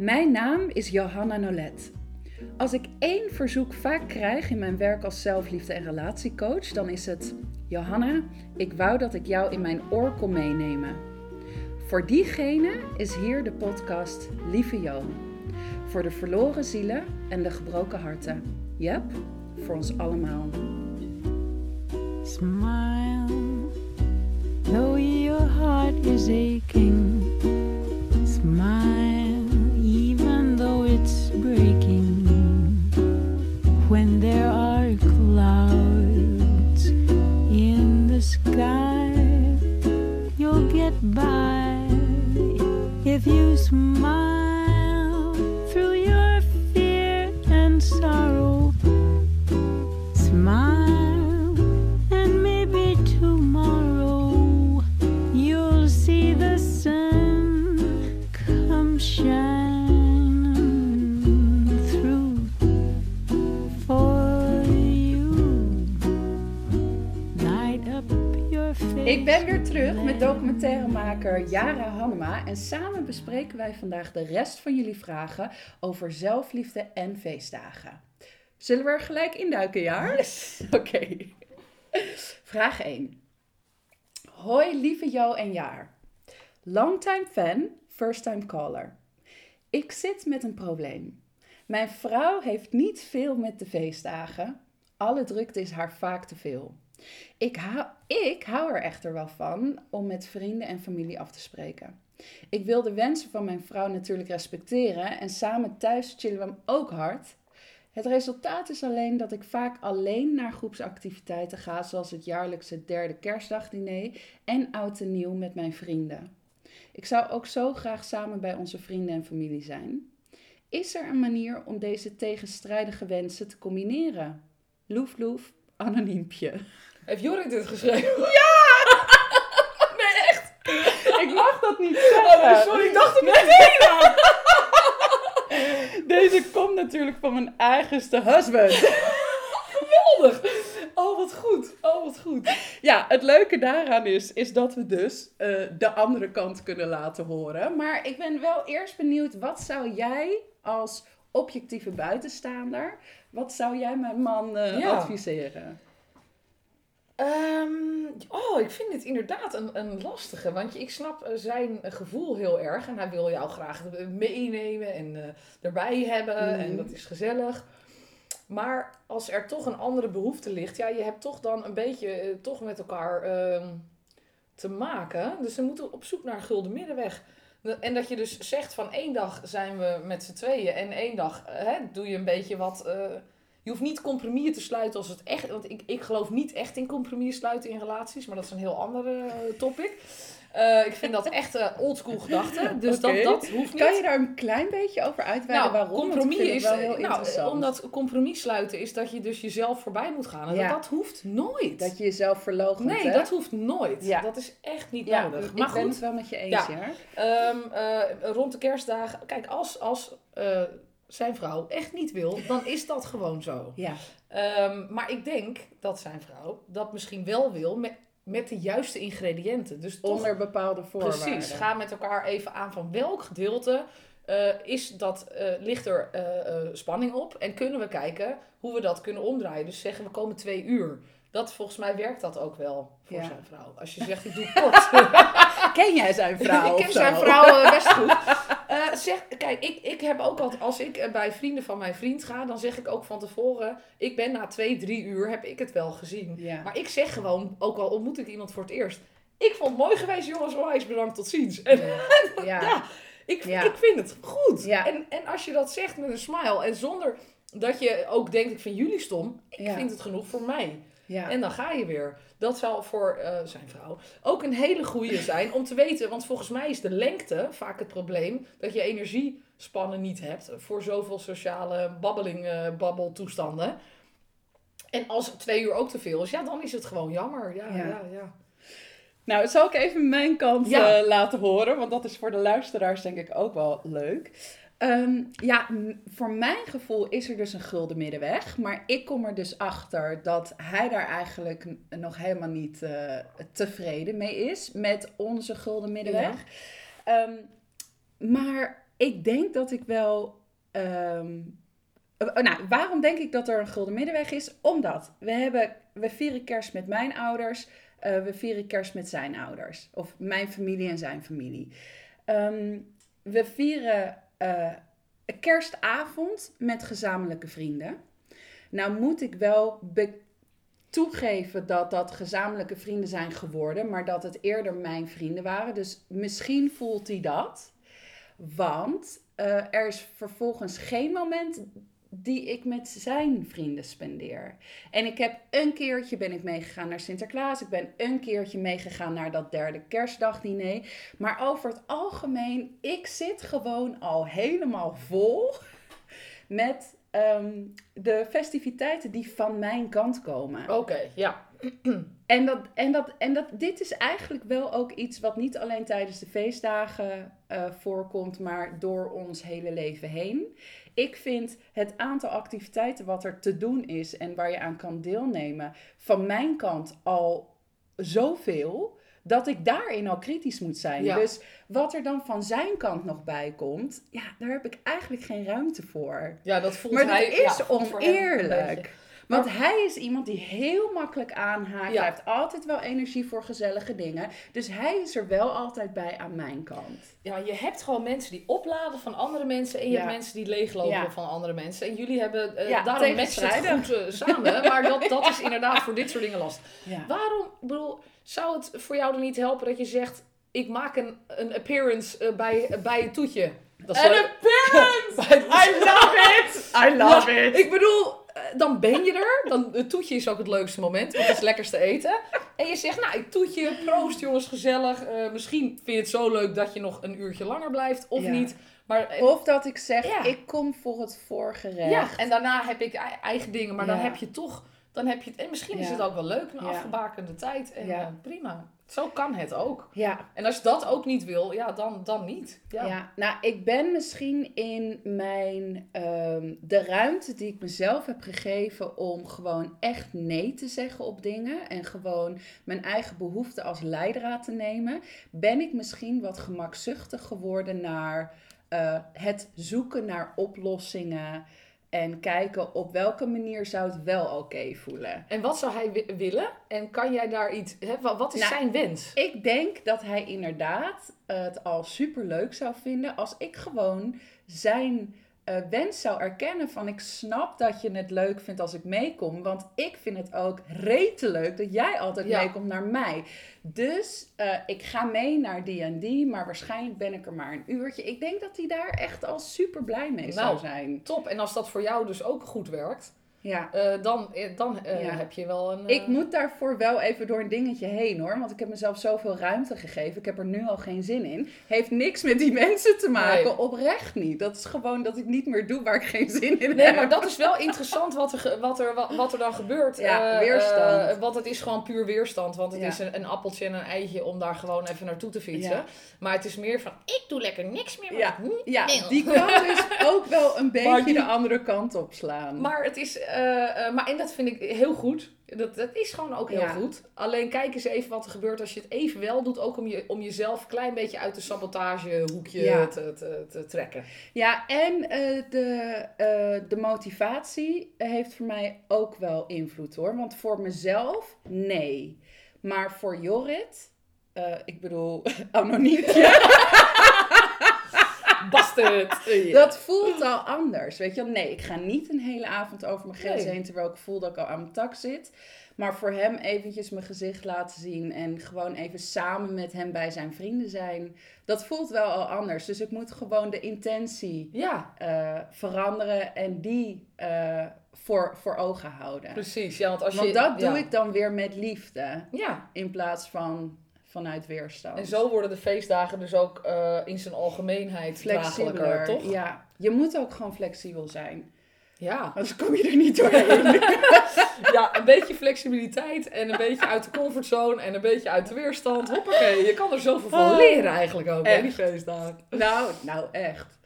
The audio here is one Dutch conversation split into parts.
Mijn naam is Johanna Nolet. Als ik één verzoek vaak krijg in mijn werk als zelfliefde- en relatiecoach, dan is het: Johanna, ik wou dat ik jou in mijn oor kon meenemen. Voor diegene is hier de podcast Lieve Jo. Voor de verloren zielen en de gebroken harten. Yep, voor ons allemaal. Smile, though your heart is aching. If you smile Ik ben weer terug met documentairemaker Jara Hannema en samen bespreken wij vandaag de rest van jullie vragen over zelfliefde en feestdagen. Zullen we er gelijk induiken, Jaar? Yes. Oké. Vraag 1. Hoi lieve Jo en Jaar. Longtime fan, first time caller. Ik zit met een probleem. Mijn vrouw heeft niet veel met de feestdagen. Alle drukte is haar vaak te veel. Ik hou, ik hou er echter wel van om met vrienden en familie af te spreken. Ik wil de wensen van mijn vrouw natuurlijk respecteren en samen thuis chillen we hem ook hard. Het resultaat is alleen dat ik vaak alleen naar groepsactiviteiten ga, zoals het jaarlijkse derde kerstdagdiner en oud en nieuw met mijn vrienden. Ik zou ook zo graag samen bij onze vrienden en familie zijn. Is er een manier om deze tegenstrijdige wensen te combineren? Loef, loef, anoniempje. Heeft Jorik dit geschreven? Ik mag dat niet zeggen. Oh, sorry, ik dacht er meteen. Deze komt natuurlijk van mijn eigenste husband. Geweldig. Oh, wat goed. Oh, wat goed. Ja, het leuke daaraan is, is dat we dus eh, de andere kant kunnen laten horen. Maar ik ben wel eerst benieuwd, wat zou jij als objectieve buitenstaander, wat zou jij mijn man eh, Ja. adviseren? Ehm, oh, ik vind dit inderdaad een, een lastige. Want ik snap eh, zijn gevoel heel erg. En hij wil jou graag meenemen en eh, erbij hebben. Mhm. En dat is gezellig. Maar als er toch een andere behoefte ligt, ja, je hebt toch dan een beetje eh, toch met elkaar ehm, te maken. Dus ze moeten op zoek naar een gulden middenweg. En dat je dus zegt van één dag zijn we met z'n tweeën en één dag hè, doe je een beetje wat. Je hoeft niet compromissen te sluiten als het echt. Want ik, ik geloof niet echt in compromissen sluiten in relaties, maar dat is een heel andere eh, topic. Eh, ik vind dat echt eh, oldschool gedachten. Dus dat, dat hoeft niet. Kan je daar een klein beetje over uitweiden Nou, waarom? Ik compromis is, wel heel nou, omdat compromis sluiten is dat je dus jezelf voorbij moet gaan. En Ja. dat, dat hoeft nooit. Dat je jezelf verloochent, nee, hè? dat hoeft nooit. Ja. Dat is echt niet ja, nodig. ik Maar ben goed, het wel met je eens, Ja. Ehm, eh, rond de kerstdagen. Kijk, als, als zijn vrouw echt niet wil, dan is dat gewoon zo. Ja, Ehm, maar ik denk dat zijn vrouw dat misschien wel wil met, met de juiste ingrediënten. Dus toch, onder bepaalde voorwaarden. precies, ga met elkaar even aan van welk gedeelte eh, is dat, eh, ligt er eh, spanning op. En kunnen we kijken hoe we dat kunnen omdraaien. Dus zeggen we komen twee uur. Dat, volgens mij werkt dat ook wel voor Ja. zijn vrouw. Als je zegt, ik doe kort. Ken jij zijn vrouw ik ken zijn vrouw best goed. Eh, zeg, kijk, ik, ik heb ook altijd, als ik eh, bij vrienden van mijn vriend ga, dan zeg ik ook van tevoren, ik ben na twee, drie uur, heb ik het wel gezien. Ja. Maar ik zeg gewoon, ook al ontmoet ik iemand voor het eerst, ik vond het mooi geweest, jongens, onwijs bedankt, tot ziens. En, Ja. ja, ik, Ja. ik vind het goed. Ja. En, en als je dat zegt met een smile en zonder dat je ook denkt, ik vind jullie stom, ik vind het genoeg voor mij. Ja. En dan ga je weer. Dat zal voor eh, zijn vrouw ook een hele goede zijn om te weten. Want volgens mij is de lengte vaak het probleem. Dat je energiespannen niet hebt voor zoveel sociale babbeling, eh, babbeltoestanden. En als twee uur ook te veel is, ja, dan is het gewoon jammer. Ja, Ja. ja, ja. Nou, zal ik even mijn kant Ja. eh, laten horen, want dat is voor de luisteraars denk ik ook wel leuk. Ehm, ja, voor mijn gevoel is er dus een gulden middenweg. Maar ik kom er dus achter dat hij daar eigenlijk nog helemaal niet eh, tevreden mee is met onze gulden middenweg. Ehm, maar ik denk dat ik wel. ehm, eh, nou, waarom denk ik dat er een gulden middenweg is? Omdat we hebben, we vieren kerst met mijn ouders, eh, we vieren kerst met zijn ouders. Of mijn familie en zijn familie. We vieren een kerstavond met gezamenlijke vrienden. Nou moet ik wel toegeven dat dat gezamenlijke vrienden zijn geworden, maar dat het eerder mijn vrienden waren. Dus misschien voelt hij dat. Want eh, er is vervolgens geen moment die ik met zijn vrienden spendeer. En ik heb een keertje ben ik meegegaan naar Sinterklaas. Ik ben een keertje meegegaan naar dat derde kerstdagdiner. Maar over het algemeen, ik zit gewoon al helemaal vol met ehm, de festiviteiten die van mijn kant komen. Oké, ja. En, dat, en, dat, en dat, dit is eigenlijk wel ook iets wat niet alleen tijdens de feestdagen eh, voorkomt, maar door ons hele leven heen. Ik vind het aantal activiteiten wat er te doen is en waar je aan kan deelnemen, van mijn kant al zoveel. Dat ik daarin al kritisch moet zijn. Ja. Dus wat er dan van zijn kant nog bij komt, ja, daar heb ik eigenlijk geen ruimte voor. Ja, dat voelt Maar hij... dat ja, is een oneerlijk. Want hij is iemand die heel makkelijk aanhaakt. Ja. Hij heeft altijd wel energie voor gezellige dingen. Dus hij is er wel altijd bij aan mijn kant. Ja, je hebt gewoon mensen die opladen van andere mensen en je Ja. hebt mensen die leeglopen Ja. van andere mensen. En jullie hebben, eh daarom het tegenstrijdig. goed eh, samen, maar dat, dat is inderdaad voor dit soort dingen lastig. Ja. Waarom, bedoel, zou het voor jou er niet helpen dat je zegt, ik maak een, een appearance eh, bij, bij het toetje? Dat is An leuk. appearance! I love it! I love it! Ik bedoel, dan ben je er. Dan, het toetje is ook het leukste moment, want het is lekkerste eten. En je zegt, nou, ik toetje, proost jongens, gezellig. Eh, misschien vind je het zo leuk dat je nog een uurtje langer blijft, of Ja. niet. Maar, eh, Of dat ik zeg, Ja. ik kom voor het voorgerecht. ja, en daarna heb ik ei- eigen dingen, maar dan heb je toch... Dan heb je het, en misschien is het ook wel leuk, een afgebakende tijd. En eh, prima. Zo kan het ook. ja, En als je dat ook niet wil, ja, dan, dan niet. Ja. Ja. nou, ik ben misschien in mijn ehm, de ruimte die ik mezelf heb gegeven om gewoon echt nee te zeggen op dingen en gewoon mijn eigen behoeften als leidraad te nemen, ben ik misschien wat gemakzuchtig geworden naar eh, het zoeken naar oplossingen en kijken op welke manier zou het wel oké voelen. En wat zou hij wi- willen? En kan jij daar iets... Hè, wa- wat is Nou, zijn wens? Ik denk dat hij inderdaad eh, het al super leuk zou vinden als ik gewoon zijn eh, wens zou erkennen van ik snap dat je het leuk vindt als ik meekom, want ik vind het ook rete leuk dat jij altijd Ja. meekomt naar mij. Dus eh, ik ga mee naar die en die, maar waarschijnlijk ben ik er maar een uurtje. Ik denk dat hij daar echt al super blij mee zou Nou, zijn. Top. En als dat voor jou dus ook goed werkt, Ja. eh, dan, eh, dan eh, Ja. heb je wel een... Ik moet daarvoor wel even door een dingetje heen hoor. Want ik heb mezelf zoveel ruimte gegeven. Ik heb er nu al geen zin in. Heeft niks met die mensen te maken. Nee. Oprecht niet. Dat is gewoon dat ik niet meer doe waar ik geen zin in Nee, heb. maar dat is wel interessant wat er, wat er, wat, wat er dan gebeurt. Ja, Eh, weerstand. want het is gewoon puur weerstand. Want het Ja. is een, een appeltje en een eitje om daar gewoon even naartoe te fietsen. Ja. Maar het is meer van, ik doe lekker niks meer Ja. ik niet Ja, wil. die kan dus ook wel een beetje die- de andere kant op slaan. Maar het is, eh, eh, maar en dat vind ik heel goed. Dat, dat is gewoon ook heel Ja. goed. Alleen kijk eens even wat er gebeurt als je het even wel doet. Ook om, je, om jezelf een klein beetje uit de sabotagehoekje Ja. te, te, te trekken. Ja, en eh, de, de motivatie heeft voor mij ook wel invloed hoor. Want voor mezelf, nee. Maar voor Jorrit, ik bedoel, anoniempje. Bastard! Dat voelt al anders. Weet je wel, nee, ik ga niet een hele avond over mijn grens Nee. heen terwijl ik voel dat ik al aan mijn tak zit. Maar voor hem eventjes mijn gezicht laten zien en gewoon even samen met hem bij zijn vrienden zijn. Dat voelt wel al anders. Dus ik moet gewoon de intentie Ja, eh, veranderen en die eh, voor, voor ogen houden. precies. Ja, want als Want je, dat doe ik dan weer met liefde Ja, in plaats van vanuit weerstand. en zo worden de feestdagen dus ook eh, in zijn algemeenheid flexibeler. toch? Ja, je moet ook gewoon flexibel zijn. Ja. Anders kom je er niet doorheen. ja, een beetje flexibiliteit en een beetje uit de comfortzone en een beetje uit de weerstand. Hoppakee, je kan er zoveel van Oh. leren eigenlijk ook, hè, die feestdagen. nou, nou echt.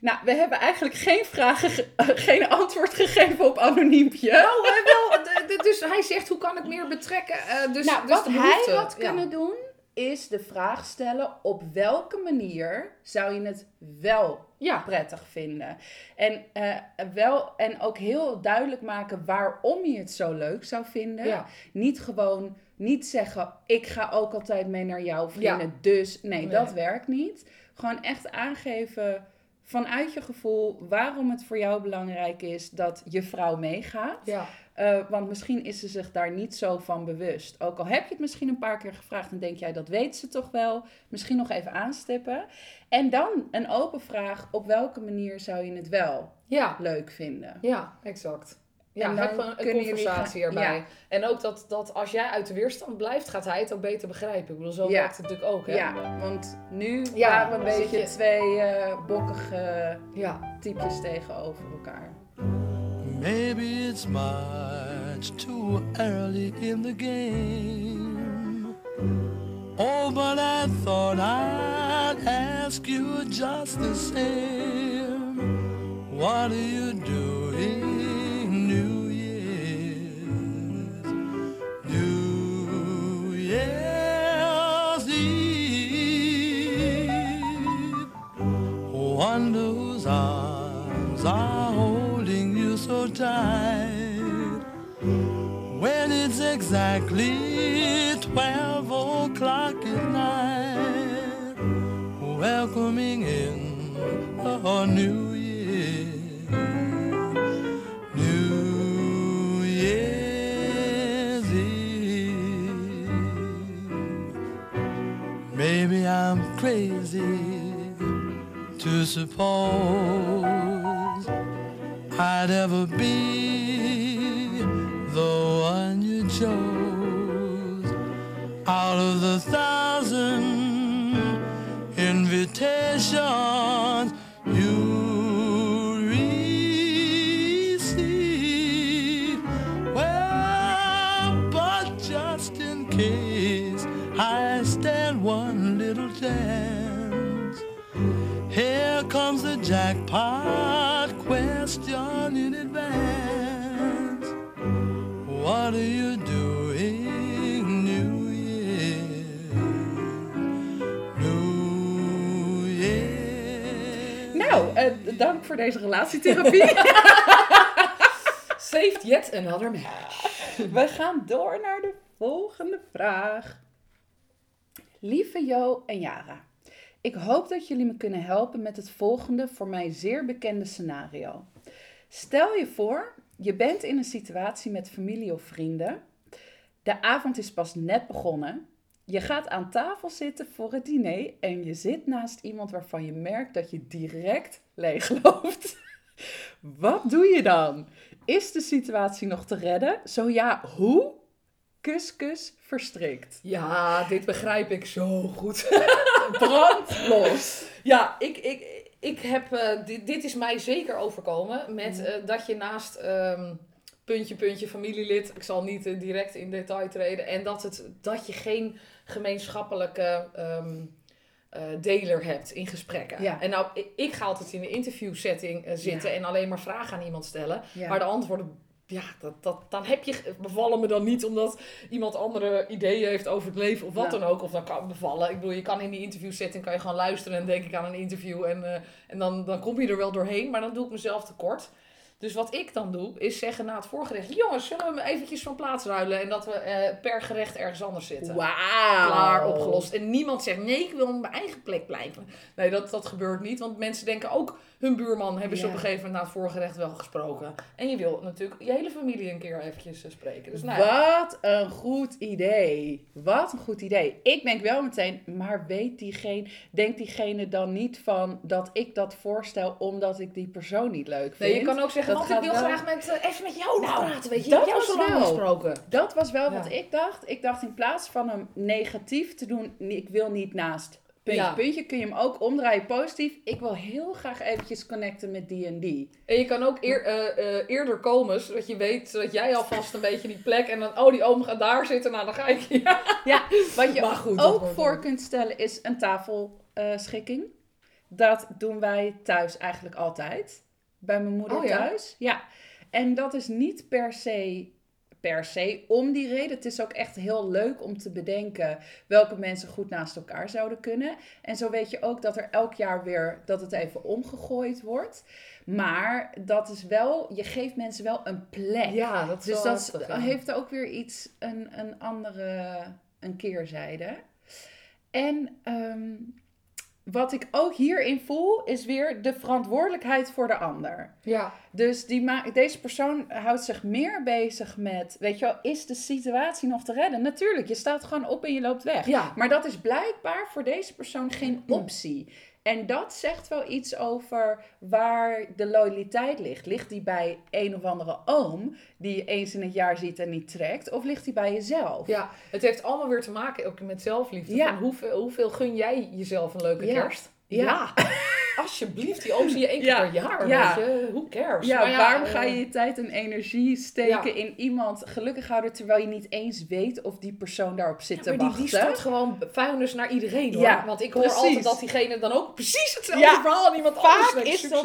Nou, we hebben eigenlijk geen vragen, ge- eh, geen antwoord gegeven op anoniempje. Nou, wel, dus hij zegt, hoe kan ik meer betrekken? Eh, dus, nou, dus wat hij had Ja. kunnen doen, is de vraag stellen op welke manier zou je het wel Ja, prettig vinden. En, eh, wel, en ook heel duidelijk maken waarom je het zo leuk zou vinden. ja. Niet gewoon niet zeggen, ik ga ook altijd mee naar jouw vrienden, dus nee, Nee. dat werkt niet. Gewoon echt aangeven vanuit je gevoel waarom het voor jou belangrijk is dat je vrouw meegaat. ja. Eh, want misschien is ze zich daar niet zo van bewust. Ook al heb je het misschien een paar keer gevraagd en denk jij dat weet ze toch wel. Misschien nog even aanstippen. En dan een open vraag: op welke manier zou je het wel ja. leuk vinden? Ja, exact. Ja, En dan heb een, een conversatie gaan- erbij. ja. En ook dat, dat als jij uit de weerstand blijft, gaat hij het ook beter begrijpen. Ik bedoel, zo Ja. werkt het natuurlijk ook, hè? Ja, want nu Ja, waren we een beetje je- twee eh, bokkige Ja. typjes tegenover elkaar. Maybe it's much too early in the game. Oh, but I thought I'd ask you just the same. What are you doing exactly twelve o'clock at night, welcoming in a new year, New Year's Eve. Maybe I'm crazy to suppose I'd ever be the one chose out of the thousand invitations you receive. Well, but just in case I stand one little chance. Here comes the jackpot question dank voor deze relatietherapie. Saved yet another match. We gaan door naar de volgende vraag. Lieve Jo en Jara, ik hoop dat jullie me kunnen helpen met het volgende voor mij zeer bekende scenario. Stel je voor, je bent in een situatie met familie of vrienden. De avond is pas net begonnen. Je gaat aan tafel zitten voor het diner en je zit naast iemand waarvan je merkt dat je direct leegloopt. Wat doe je dan? Is de situatie nog te redden? Zo ja, hoe? Kus, kus, verstrikt. Ja, dit begrijp ik zo goed. Brand los. Ja, ik, ik, ik heb, eh, dit, dit is mij zeker overkomen. Met Mhm. eh, dat je naast ehm, puntje, puntje, familielid, ik zal niet eh, direct in detail treden, en dat, het, dat je geen gemeenschappelijke eh, deler hebt in gesprekken. Ja. En nou, ik, ik ga altijd in een interviewsetting eh, zitten Ja. en alleen maar vragen aan iemand stellen. Ja. Maar de antwoorden, ja, dat, dat, dan heb je, bevallen me dan niet omdat iemand andere ideeën heeft over het leven of wat dan ook. Of dan kan bevallen. Ik bedoel, je kan in die interviewsetting kan je gewoon luisteren en denk ik aan een interview en, eh, en dan, dan kom je er wel doorheen. Maar dan doe ik mezelf tekort. Dus wat ik dan doe, is zeggen na het voorgerecht, jongens, zullen we eventjes van plaats ruilen en dat we eh, per gerecht ergens anders zitten. Wauw. Klaar, opgelost. En niemand zegt, nee, ik wil op mijn eigen plek blijven. Nee, dat, dat gebeurt niet. Want mensen denken ook, hun buurman hebben ze Ja. op een gegeven moment na het voorgerecht wel gesproken. En je wil natuurlijk je hele familie een keer eventjes eh, spreken. Dus nou, ja. Wat een goed idee. Wat een goed idee. Ik denk wel meteen, maar weet diegene, denkt diegene dan niet van dat ik dat voorstel omdat ik die persoon niet leuk vind? Nee, je kan ook zeggen, Dat want ik wil wel- graag met, eh, even met jou Nou, praten. Weet je, dat jou was zo lang wel. gesproken. Dat was wel wat ik dacht. Ik dacht in plaats van hem negatief te doen, ik wil niet naast puntje, Ja. puntje, kun je hem ook omdraaien positief. Ik wil heel graag eventjes connecten met die en die. En je kan ook eer, eh, eh, eerder komen, zodat je weet, zodat jij alvast een beetje die plek en dan, oh, die oom gaat daar zitten, nou dan ga ik. Ja. Ja, wat je goed, dat ook voor kunt stellen is een tafelschikking. dat doen wij thuis eigenlijk altijd. Bij mijn moeder Oh thuis. Ja. En dat is niet per se per se om die reden. Het is ook echt heel leuk om te bedenken welke mensen goed naast elkaar zouden kunnen. En zo weet je ook dat er elk jaar weer dat het even omgegooid wordt. Maar dat is wel, je geeft mensen wel een plek. Ja, dat is Dus wel dat ja. heeft ook weer iets, een, een andere, een keerzijde. En ehm, wat ik ook hierin voel, is weer de verantwoordelijkheid voor de ander. Ja, Dus die ma- deze persoon houdt zich meer bezig met, weet je wel, is de situatie nog te redden? Natuurlijk, je staat gewoon op en je loopt weg. Ja. Maar dat is blijkbaar voor deze persoon geen optie. En dat zegt wel iets over waar de loyaliteit ligt. Ligt die bij een of andere oom die je eens in het jaar ziet en niet trekt? Of ligt die bij jezelf? ja, het heeft allemaal weer te maken ook met zelfliefde. Ja. Van hoeveel, hoeveel gun jij jezelf een leuke Ja. kerst? Ja. Alsjeblieft, die oom zie je één keer Ja. per jaar. Ja. Weet je? Who cares? Ja, Maar waarom eh, ga je je tijd en energie steken Ja. in iemand gelukkig houden terwijl je niet eens weet of die persoon daarop zit Ja, te maar die, wachten? die stort gewoon vuilnis naar iedereen hoor. Ja, Want ik hoor precies. altijd dat diegene dan ook precies hetzelfde Ja, verhaal aan iemand anders Vaak is dat.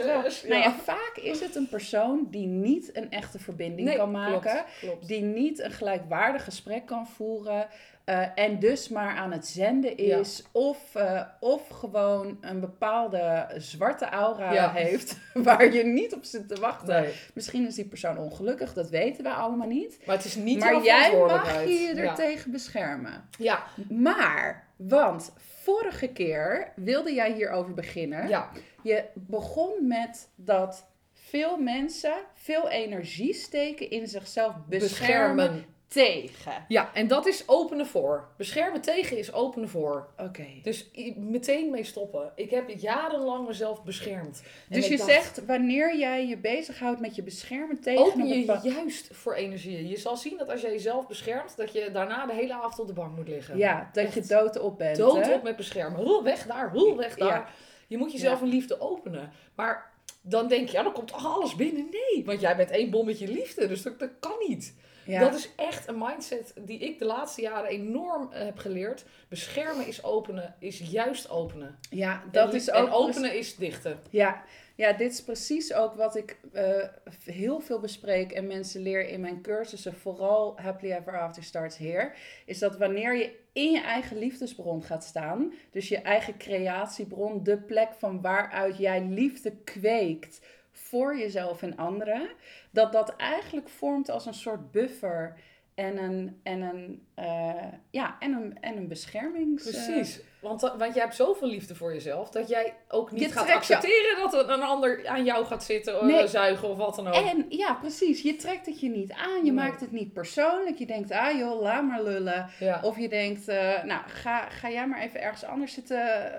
Nou ja, vaak is het een persoon die niet een echte verbinding Nee, kan maken. klopt, klopt. Die niet een gelijkwaardig gesprek kan voeren. Eh, en dus maar aan het zenden is. Of, eh, of gewoon een bepaalde zwarte aura Ja. heeft. Waar je niet op zit te wachten. Nee. Misschien is die persoon ongelukkig. Dat weten we allemaal niet. Maar het is niet maar jij mag je er ja. tegen beschermen. Ja, Maar, want vorige keer wilde jij hierover beginnen. ja, Je begon met dat veel mensen veel energie steken in zichzelf beschermen, beschermen. Tegen. Ja, en dat is openen voor. Beschermen tegen is openen voor. Oké. Dus meteen mee stoppen. Ik heb jarenlang mezelf beschermd. En Dus je dacht, zegt, wanneer jij je bezighoudt met je beschermen tegen... Open je bepa- juist voor energieën. Je zal zien dat als je jezelf beschermt, dat je daarna de hele avond op de bank moet liggen. Ja, dat je dood op bent. Dood hè? op met beschermen. Hul weg daar, hul weg daar. Ja. Je moet jezelf Ja. een liefde openen. Maar dan denk je, ja, dan komt toch alles binnen. Nee, want jij bent één bommetje liefde, dus dat, dat kan niet. Ja. Dat is echt een mindset die ik de laatste jaren enorm eh, heb geleerd. Beschermen is openen, is juist openen. ja, dat en, is en ook... openen is dichten. Ja, ja, dit is precies ook wat ik eh, heel veel bespreek en mensen leer in mijn cursussen, vooral Happily Ever After Starts Here, is dat wanneer je in je eigen liefdesbron gaat staan, dus je eigen creatiebron, de plek van waaruit jij liefde kweekt voor jezelf en anderen, dat dat eigenlijk vormt als een soort buffer en een, en een, eh, ja, en een, en een beschermings... eh, Precies. Want, dat- want jij hebt zoveel liefde voor jezelf dat jij ook niet Je gaat accepteren dat er een ander aan jou gaat zitten, eh, Nee. zuigen of wat dan ook. En ja, precies. Je trekt het je niet aan. Je Nee. maakt het niet persoonlijk. Je denkt, ah joh, laat maar lullen. ja. Of je denkt, eh, nou, ga, ga jij maar even ergens anders zitten,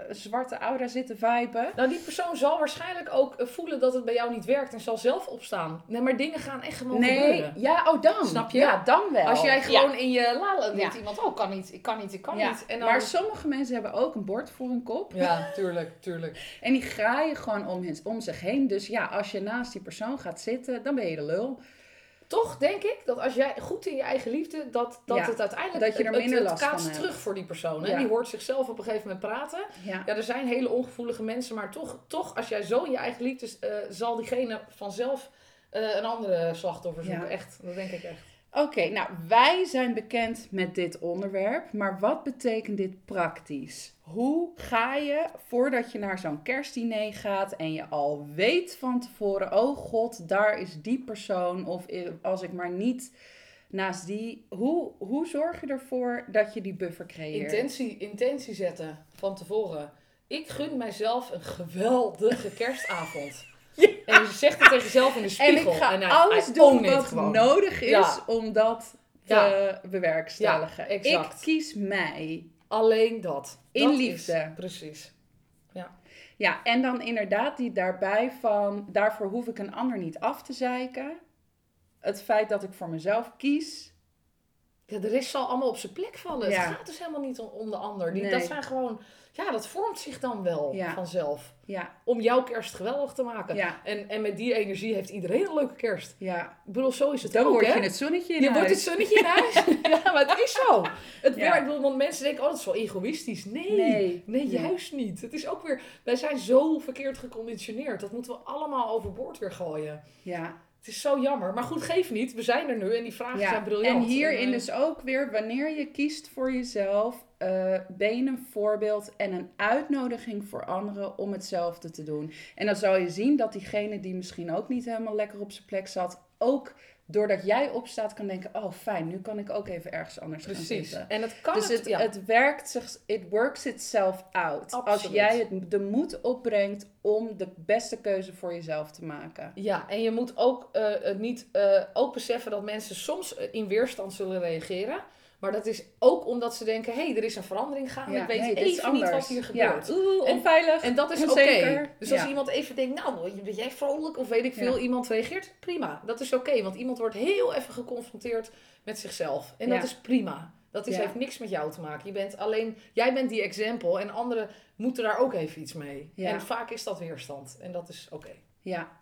eh, zwarte aura zitten viben. Nou, die persoon zal waarschijnlijk ook eh, voelen dat het bij jou niet werkt en zal zelf opstaan. Nee, maar dingen gaan echt gewoon Nee, gebeuren. ja, oh dan. Snap je? Ja, dan wel. Als jij Ja. gewoon in je lala denkt Ja. iemand, oh, kan niet, ik kan niet, ik kan niet. En dan... Maar sommige mensen hebben ook een bord voor hun kop. Ja, tuurlijk, tuurlijk. En die graaien gewoon om, hen- om zich heen. Dus ja, als je naast die persoon gaat zitten, dan ben je de lul. Toch denk ik dat als jij goed in je eigen liefde, dat, dat Ja, het uiteindelijk dat je er het- minder het, last kaatst van hebt. terug voor die persoon. Hè? Ja. Die hoort zichzelf op een gegeven moment praten. Ja. Ja, er zijn hele ongevoelige mensen, maar toch, toch als jij zo in je eigen liefde eh, zal diegene vanzelf eh, een andere slachtoffer zoeken. Echt, dat denk ik echt. Oké, nou, wij zijn bekend met dit onderwerp, maar wat betekent dit praktisch? Hoe ga je, voordat je naar zo'n kerstdiner gaat en je al weet van tevoren, oh god, daar is die persoon, of als ik maar niet naast die, hoe, hoe zorg je ervoor dat je die buffer creëert? Intentie, intentie zetten van tevoren. Ik gun mijzelf een geweldige kerstavond. En je zegt het tegen jezelf in de en spiegel. ik ga hij- alles hij doen wat gewoon. nodig is Ja. om dat te Ja. bewerkstelligen. Ja, exact. Ik kies mij. Alleen dat. In Dat liefde. Is, precies. Ja, en dan inderdaad die daarbij van, daarvoor hoef ik een ander niet af te zeiken. Het feit dat ik voor mezelf kies. Ja, de rest zal allemaal op zijn plek vallen. Ja. Het gaat dus helemaal niet om, om de ander. Die, Nee. Dat zijn gewoon... Ja, dat vormt zich dan wel Ja. vanzelf. Ja, Om jouw kerst geweldig te maken. En, en met die energie heeft iedereen een leuke kerst. ja. Ik bedoel, zo is het Dan ook, word hè? je het zonnetje in Je wordt het zonnetje in huis. ja, maar het is zo. Het werkt, ik bedoel, want mensen denken, oh, dat is wel egoïstisch. Nee, Nee. nee, Nee. juist niet. Het is ook weer, wij zijn zo verkeerd geconditioneerd. Dat moeten we allemaal overboord weer gooien. Ja, Het is zo jammer. Maar goed, geef niet. We zijn er nu en die vragen zijn Ja, briljant. en hierin dus ook weer, wanneer je kiest voor jezelf, eh, ben je een voorbeeld en een uitnodiging voor anderen om hetzelfde te doen. En dan zal je zien dat diegene die misschien ook niet helemaal lekker op zijn plek zat, ook doordat jij opstaat kan denken, oh fijn, nu kan ik ook even ergens anders gaan Precies. zitten. En het kan dus het, het, ja. het werkt zich, it works itself out. Als jij het, de moed opbrengt om de beste keuze voor jezelf te maken. Ja, en je moet ook, eh, het niet, eh, ook beseffen dat mensen soms eh, in weerstand zullen reageren. Maar dat is ook omdat ze denken, hé, hey, er is een verandering gaande. ik weet is even niet wat hier gebeurt. Ja, oeh, onveilig. En dat is oké. Dus als iemand even denkt, nou, ben jij vrolijk? Of weet ik veel, iemand reageert, prima. Dat is oké, want iemand wordt heel even geconfronteerd met zichzelf. En dat is prima. Dat is, heeft niks met jou te maken. Je bent alleen, jij bent die exempel en anderen moeten daar ook even iets mee. En vaak is dat weerstand. En dat is oké. Ja.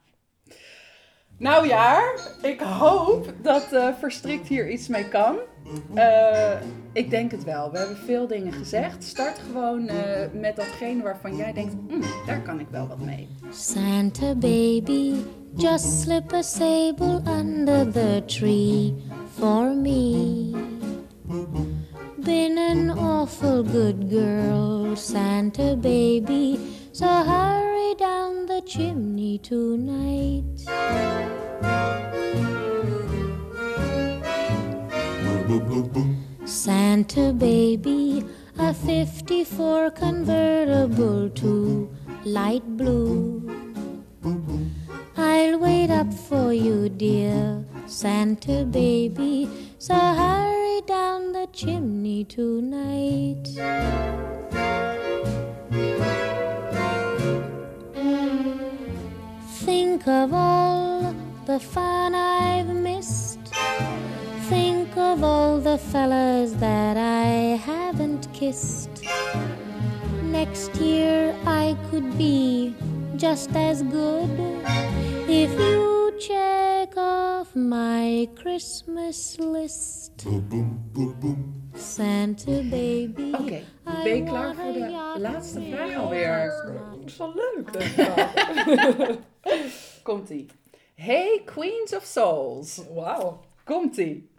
Nou ja, ik hoop dat eh Verstrikt hier iets mee kan. Eh, ik denk het wel. We hebben veel dingen gezegd. Start gewoon eh, met datgene waarvan jij denkt, "Hmm, daar kan ik wel wat mee. Santa baby, just slip a sable under the tree for me. Been an awful good girl, Santa baby, so hurry down the chimney tonight. Santa baby, a 54 convertible to light blue. I'll wait up for you, dear Santa baby. So hurry down the chimney tonight. Think of all the fun I've missed. Think of all the fellas that I haven't kissed. Next year I could be just as good if you check off my Christmas list. Santa baby. Oké, ben je klaar voor de laatste vraag alweer? Dat is wel leuk. dat. Komt-ie. Hey Queens of Souls. Wauw. Komt-ie.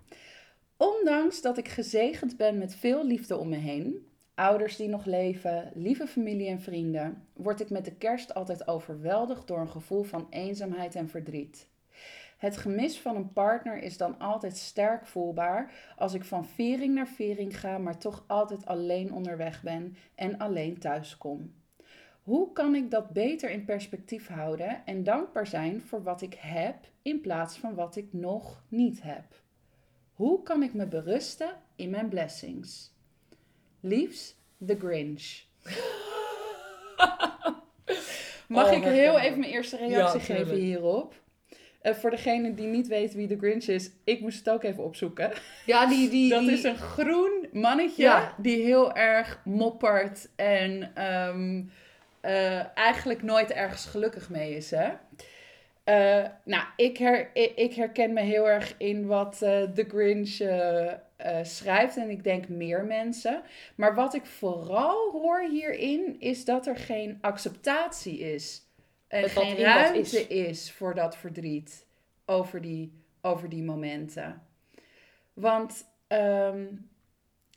Ondanks dat ik gezegend ben met veel liefde om me heen, ouders die nog leven, lieve familie en vrienden, word ik met de kerst altijd overweldigd door een gevoel van eenzaamheid en verdriet. Het gemis van een partner is dan altijd sterk voelbaar als ik van vering naar vering ga, maar toch altijd alleen onderweg ben en alleen thuis kom. Hoe kan ik dat beter in perspectief houden en dankbaar zijn voor wat ik heb in plaats van wat ik nog niet heb? Hoe kan ik me berusten in mijn blessings? Liefs, The Grinch. Mag Oh, ik heel even mijn eerste reactie Ja, geven hierop? Eh, voor degene die niet weet wie The Grinch is, ik moest het ook even opzoeken. Ja, die... die, Dat die- is een groen mannetje Ja. die heel erg moppert en ehm, eh, eigenlijk nooit ergens gelukkig mee is. Hè? Eh, nou, ik, her, ik, ik herken me heel erg in wat The Grinch schrijft en ik denk meer mensen. Maar wat ik vooral hoor hierin is dat er geen acceptatie is. En Het geen ruimte is. is voor dat verdriet over die, over die momenten. Want ehm,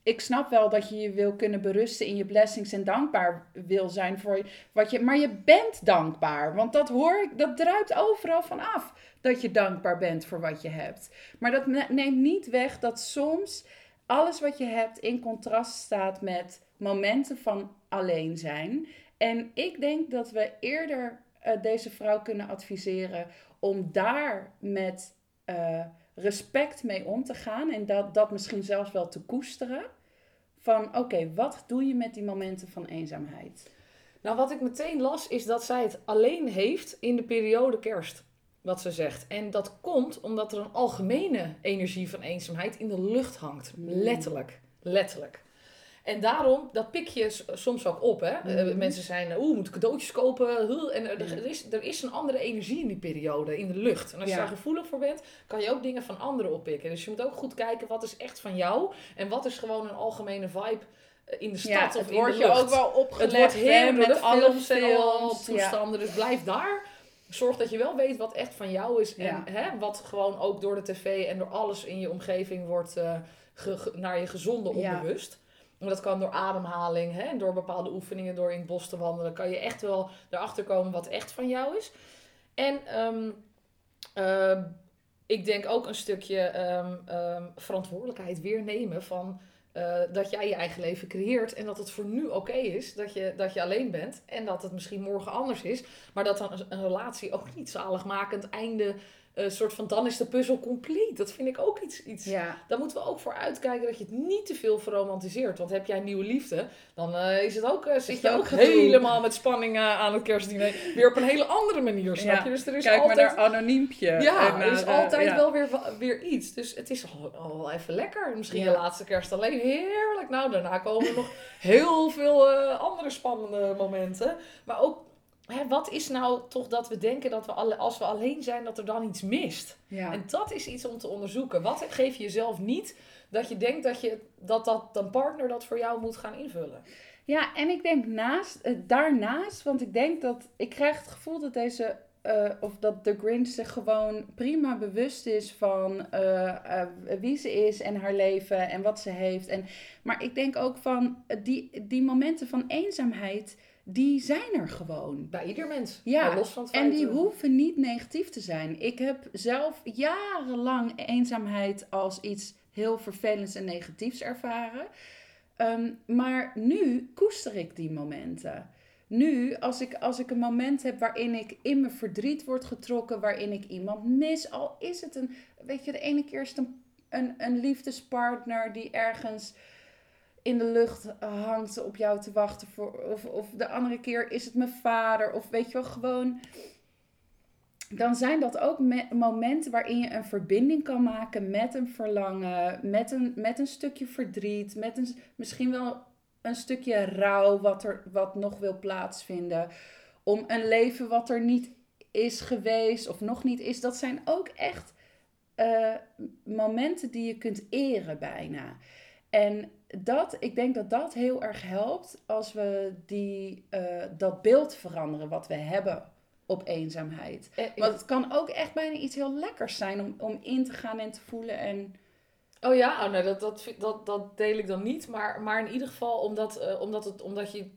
ik snap wel dat je je wil kunnen berusten in je blessings en dankbaar wil zijn voor wat je. Maar je bent dankbaar. Want dat hoor ik, dat druipt overal van af. Dat je dankbaar bent voor wat je hebt. Maar dat ne- neemt niet weg dat soms alles wat je hebt in contrast staat met momenten van alleen zijn. En ik denk dat we eerder eh, deze vrouw kunnen adviseren om daar met eh, respect mee om te gaan en dat, dat misschien zelfs wel te koesteren. Van oké, wat doe je met die momenten van eenzaamheid? Nou, wat ik meteen las is dat zij het alleen heeft in de periode kerst. Wat ze zegt. En dat komt omdat er een algemene energie van eenzaamheid in de lucht hangt. Letterlijk. Letterlijk. En daarom, dat pik je soms ook op. Hè? Eh, Mhm. mensen zijn, eh, oeh, moet cadeautjes kopen. huh, En er, er is, er is een andere energie in die periode, in de lucht. En als je daar gevoelig voor bent, kan je ook dingen van anderen oppikken. Dus je moet ook goed kijken, wat is echt van jou? En wat is gewoon een algemene vibe eh, in de stad ja, of in wordt de ook wel opgelegd Het wordt heel met met alle films. Ja. toestanden. Dus blijf daar zorg dat je wel weet wat echt van jou is. En Ja. hè, wat gewoon ook door de tv en door alles in je omgeving wordt naar je gezonde onbewust. En dat kan door ademhaling hè, en door bepaalde oefeningen, door in het bos te wandelen. Kan je echt wel erachter komen wat echt van jou is. En ehm, ehm, ik denk ook een stukje ehm, ehm, verantwoordelijkheid weer nemen van eh, dat jij je eigen leven creëert en dat het voor nu oké is dat je, dat je alleen bent en dat het misschien morgen anders is, maar dat dan een relatie ook niet zaligmakend einde, eh soort van dan is de puzzel compleet. Dat vind ik ook iets, iets Ja, daar moeten we ook voor uitkijken dat je het niet te veel verromantiseert. Want heb jij een nieuwe liefde, dan eh, is het ook, eh, zit je ook helemaal met spanning eh, aan het kerstdiner. Weer op een hele andere manier, snap Ja. je? Dus er is kijk altijd... maar naar anoniempje. Ja, er is altijd ja. wel weer, weer iets. Dus het is al, wel even lekker. Misschien Ja. de laatste kerst alleen. Heerlijk. Nou, daarna komen er nog heel veel andere spannende momenten. Maar ook, hè, wat is nou toch dat we denken dat we alle, als we alleen zijn, dat er dan iets mist? Ja. En dat is iets om te onderzoeken. Wat geef je jezelf niet dat je denkt dat, je, dat, dat een partner dat voor jou moet gaan invullen? Ja, en ik denk naast, eh, daarnaast, want ik denk dat, ik krijg het gevoel dat deze, eh, of dat de Grinch zich gewoon prima bewust is van eh, wie ze is en haar leven en wat ze heeft. En, maar ik denk ook van, die, die momenten van eenzaamheid, die zijn er gewoon. Bij ieder mens. Ja, Maar los van het En die eh, hoeven niet negatief te zijn. Ik heb zelf jarenlang eenzaamheid als iets heel vervelends en negatiefs ervaren. Ehm, maar nu koester ik die momenten. Nu, als ik, als ik een moment heb waarin ik in mijn verdriet word getrokken, waarin ik iemand mis, al is het een, weet je, de ene keer is het een, een, een liefdespartner die ergens in de lucht hangt op jou te wachten. Voor, of, of de andere keer is het mijn vader. Of weet je wel, gewoon. Dan zijn dat ook me- momenten waarin je een verbinding kan maken met een verlangen, met een, met een stukje verdriet, met een, misschien wel een stukje rouw wat, er, wat nog wil plaatsvinden. Om een leven wat er niet is geweest of nog niet is. Dat zijn ook echt eh, momenten die je kunt eren bijna. En dat, ik denk dat dat heel erg helpt als we die, eh, dat beeld veranderen wat we hebben op eenzaamheid. eh, Want het kan ook echt bijna iets heel lekkers zijn om, om in te gaan en te voelen. En Oh ja, oh nee, dat, dat, dat, dat deel ik dan niet. Maar, maar in ieder geval omdat, eh, omdat, het, omdat je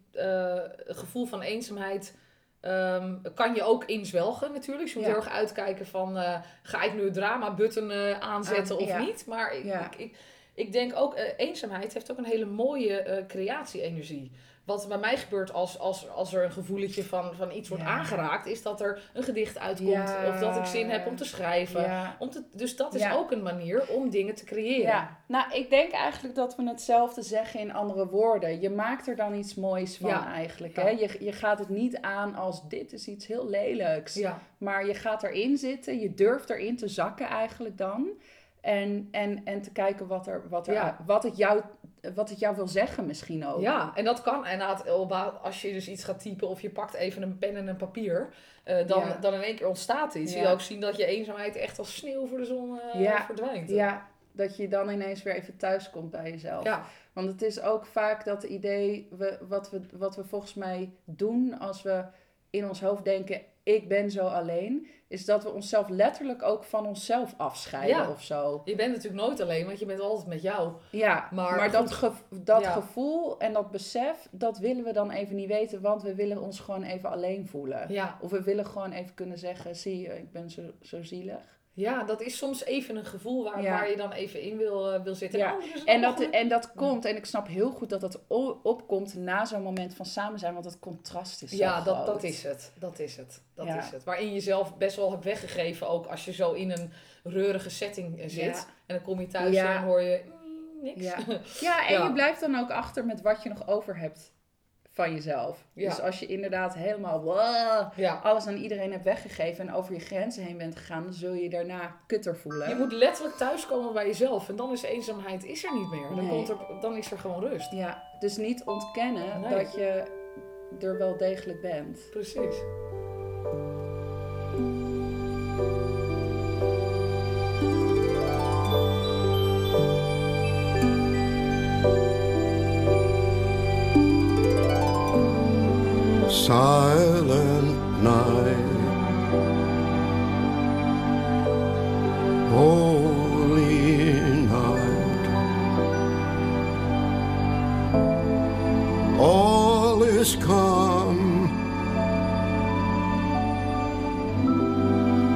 het gevoel van eenzaamheid... ehm, kan je ook inzwelgen natuurlijk. Je moet Ja. heel erg uitkijken van... ga ik nu het drama-button aanzetten Aan- of ja. niet? Maar ik, Ja. ik, ik, ik denk ook... eh, eenzaamheid heeft ook een hele mooie eh, creatie-energie. Wat bij mij gebeurt als, als, als er een gevoeletje van, van iets wordt Ja. aangeraakt... is dat er een gedicht uitkomt. Ja. Of dat ik zin heb om te schrijven. ja. Om te, dus dat is ook een manier om dingen te creëren. Ja, nou, ik denk eigenlijk dat we hetzelfde zeggen in andere woorden. Je maakt er dan iets moois van eigenlijk. Hè? Je, je gaat het niet aan als dit is iets heel lelijks. Maar je gaat erin zitten, je durft erin te zakken eigenlijk dan. En, en, en te kijken wat, er, wat, er, Ja. wat, het jou, wat het jou wil zeggen misschien ook. Ja, en dat kan ba- als je dus iets gaat typen of je pakt even een pen en een papier, eh, dan, Ja. dan in één keer ontstaat iets. Ja. Je ook zien dat je eenzaamheid echt als sneeuw voor de zon eh, verdwijnt. Ja, dat je dan ineens weer even thuis komt bij jezelf. Ja. Want het is ook vaak dat idee, we, wat, we, wat we volgens mij doen als we in ons hoofd denken, ik ben zo alleen, is dat we onszelf letterlijk ook van onszelf afscheiden Ja. of zo. Je bent natuurlijk nooit alleen, want je bent altijd met jou. Ja, Maar maar, dat, dat Ja. gevoel en dat besef, dat willen we dan even niet weten, want we willen ons gewoon even alleen voelen. Ja. Of we willen gewoon even kunnen zeggen, zie je, ik ben zo, zo zielig. Ja, dat is soms even een gevoel waar, Ja. waar je dan even in wil, eh, wil zitten. Ja. Oh, En dat, en dat komt, en ik snap heel goed dat dat opkomt na zo'n moment van samen zijn, want het contrast is zo Ja, dat, groot. dat is het. Dat is het. Dat Ja. is het. Waarin je zelf best wel hebt weggegeven, ook als je zo in een reurige setting eh, zit. En dan kom je thuis en hoor je mm, niks. Ja. Ja, en Ja. je blijft dan ook achter met wat je nog over hebt van jezelf. Ja. Dus als je inderdaad helemaal wow, ja. alles aan iedereen hebt weggegeven en over je grenzen heen bent gegaan, dan zul je je daarna kutter voelen. Je moet letterlijk thuiskomen bij jezelf. En dan is eenzaamheid is er niet meer. Dan, Nee. komt er, dan is er gewoon rust. Ja, dus niet ontkennen Nee. dat je er wel degelijk bent. Precies. silent night. Holy night. All is calm.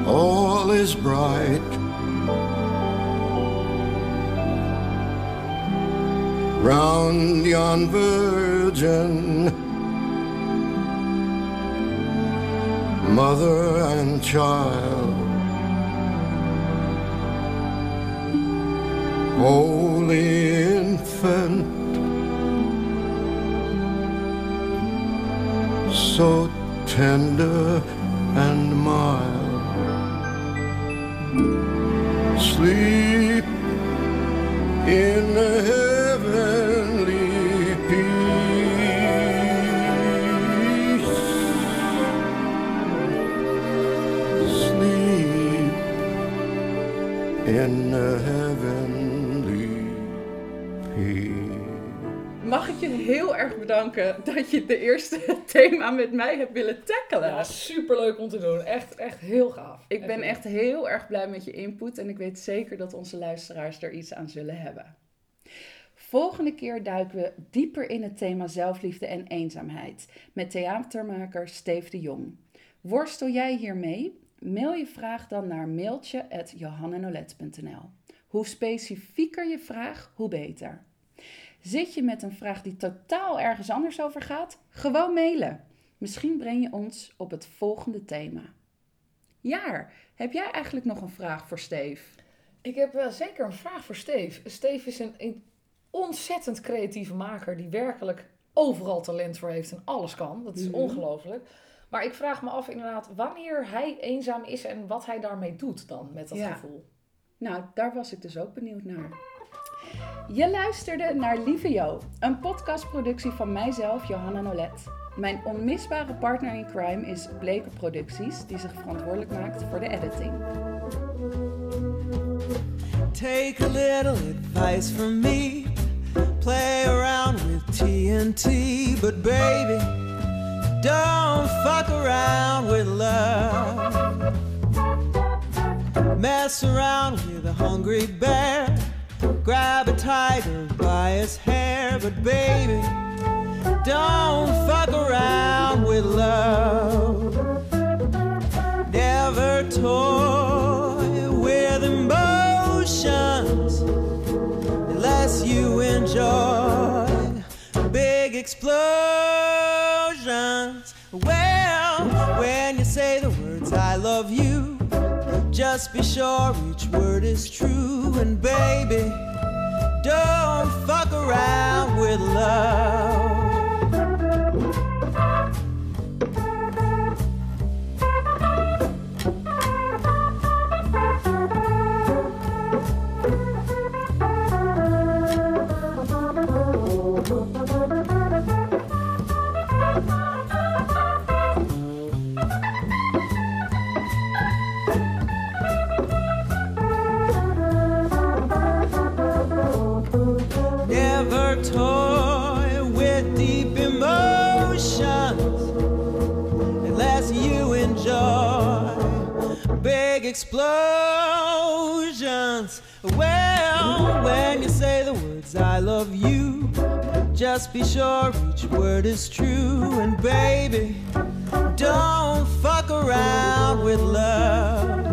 All is bright. Round yon virgin mother and child, holy infant, so tender and mild. Sleep in the heel erg bedanken dat je de eerste thema met mij hebt willen tackelen. Ja, superleuk om te doen. Echt, echt heel gaaf. Ik ben echt heel erg blij met je input en ik weet zeker dat onze luisteraars er iets aan zullen hebben. Volgende keer duiken we dieper in het thema zelfliefde en eenzaamheid met theatermaker Steve de Jong. Worstel jij hiermee? Mail je vraag dan naar mailtje.johannenolet.nl. Hoe specifieker je vraag, hoe beter. Zit je met een vraag die totaal ergens anders over gaat? Gewoon mailen. Misschien breng je ons op het volgende thema. Jaar, heb jij eigenlijk nog een vraag voor Steve? Ik heb wel zeker een vraag voor Steve. Steve is een, een ontzettend creatieve maker die werkelijk overal talent voor heeft en alles kan. Dat is Mhm. ongelooflijk. Maar ik vraag me af inderdaad wanneer hij eenzaam is en wat hij daarmee doet dan met dat Ja. gevoel. Nou, daar was ik dus ook benieuwd naar. Je luisterde naar Lieve Jo, een podcastproductie van mijzelf, Johanna Nolet. Mijn onmisbare partner in crime is Bleken Producties, die zich verantwoordelijk maakt voor de editing. Take a little advice from me. Play around with TNT, but baby, don't fuck around with love. Mess around with a hungry bear. Grab a tiger by his hair, but baby, don't fuck around with love. Never toy with emotions unless you enjoy big explosions. Well, when you say the words I love you, just be sure each word is true. And baby, don't fuck around with love. Never explosions. Well, when you say the words I love you, just be sure each word is true. And baby, don't fuck around with love.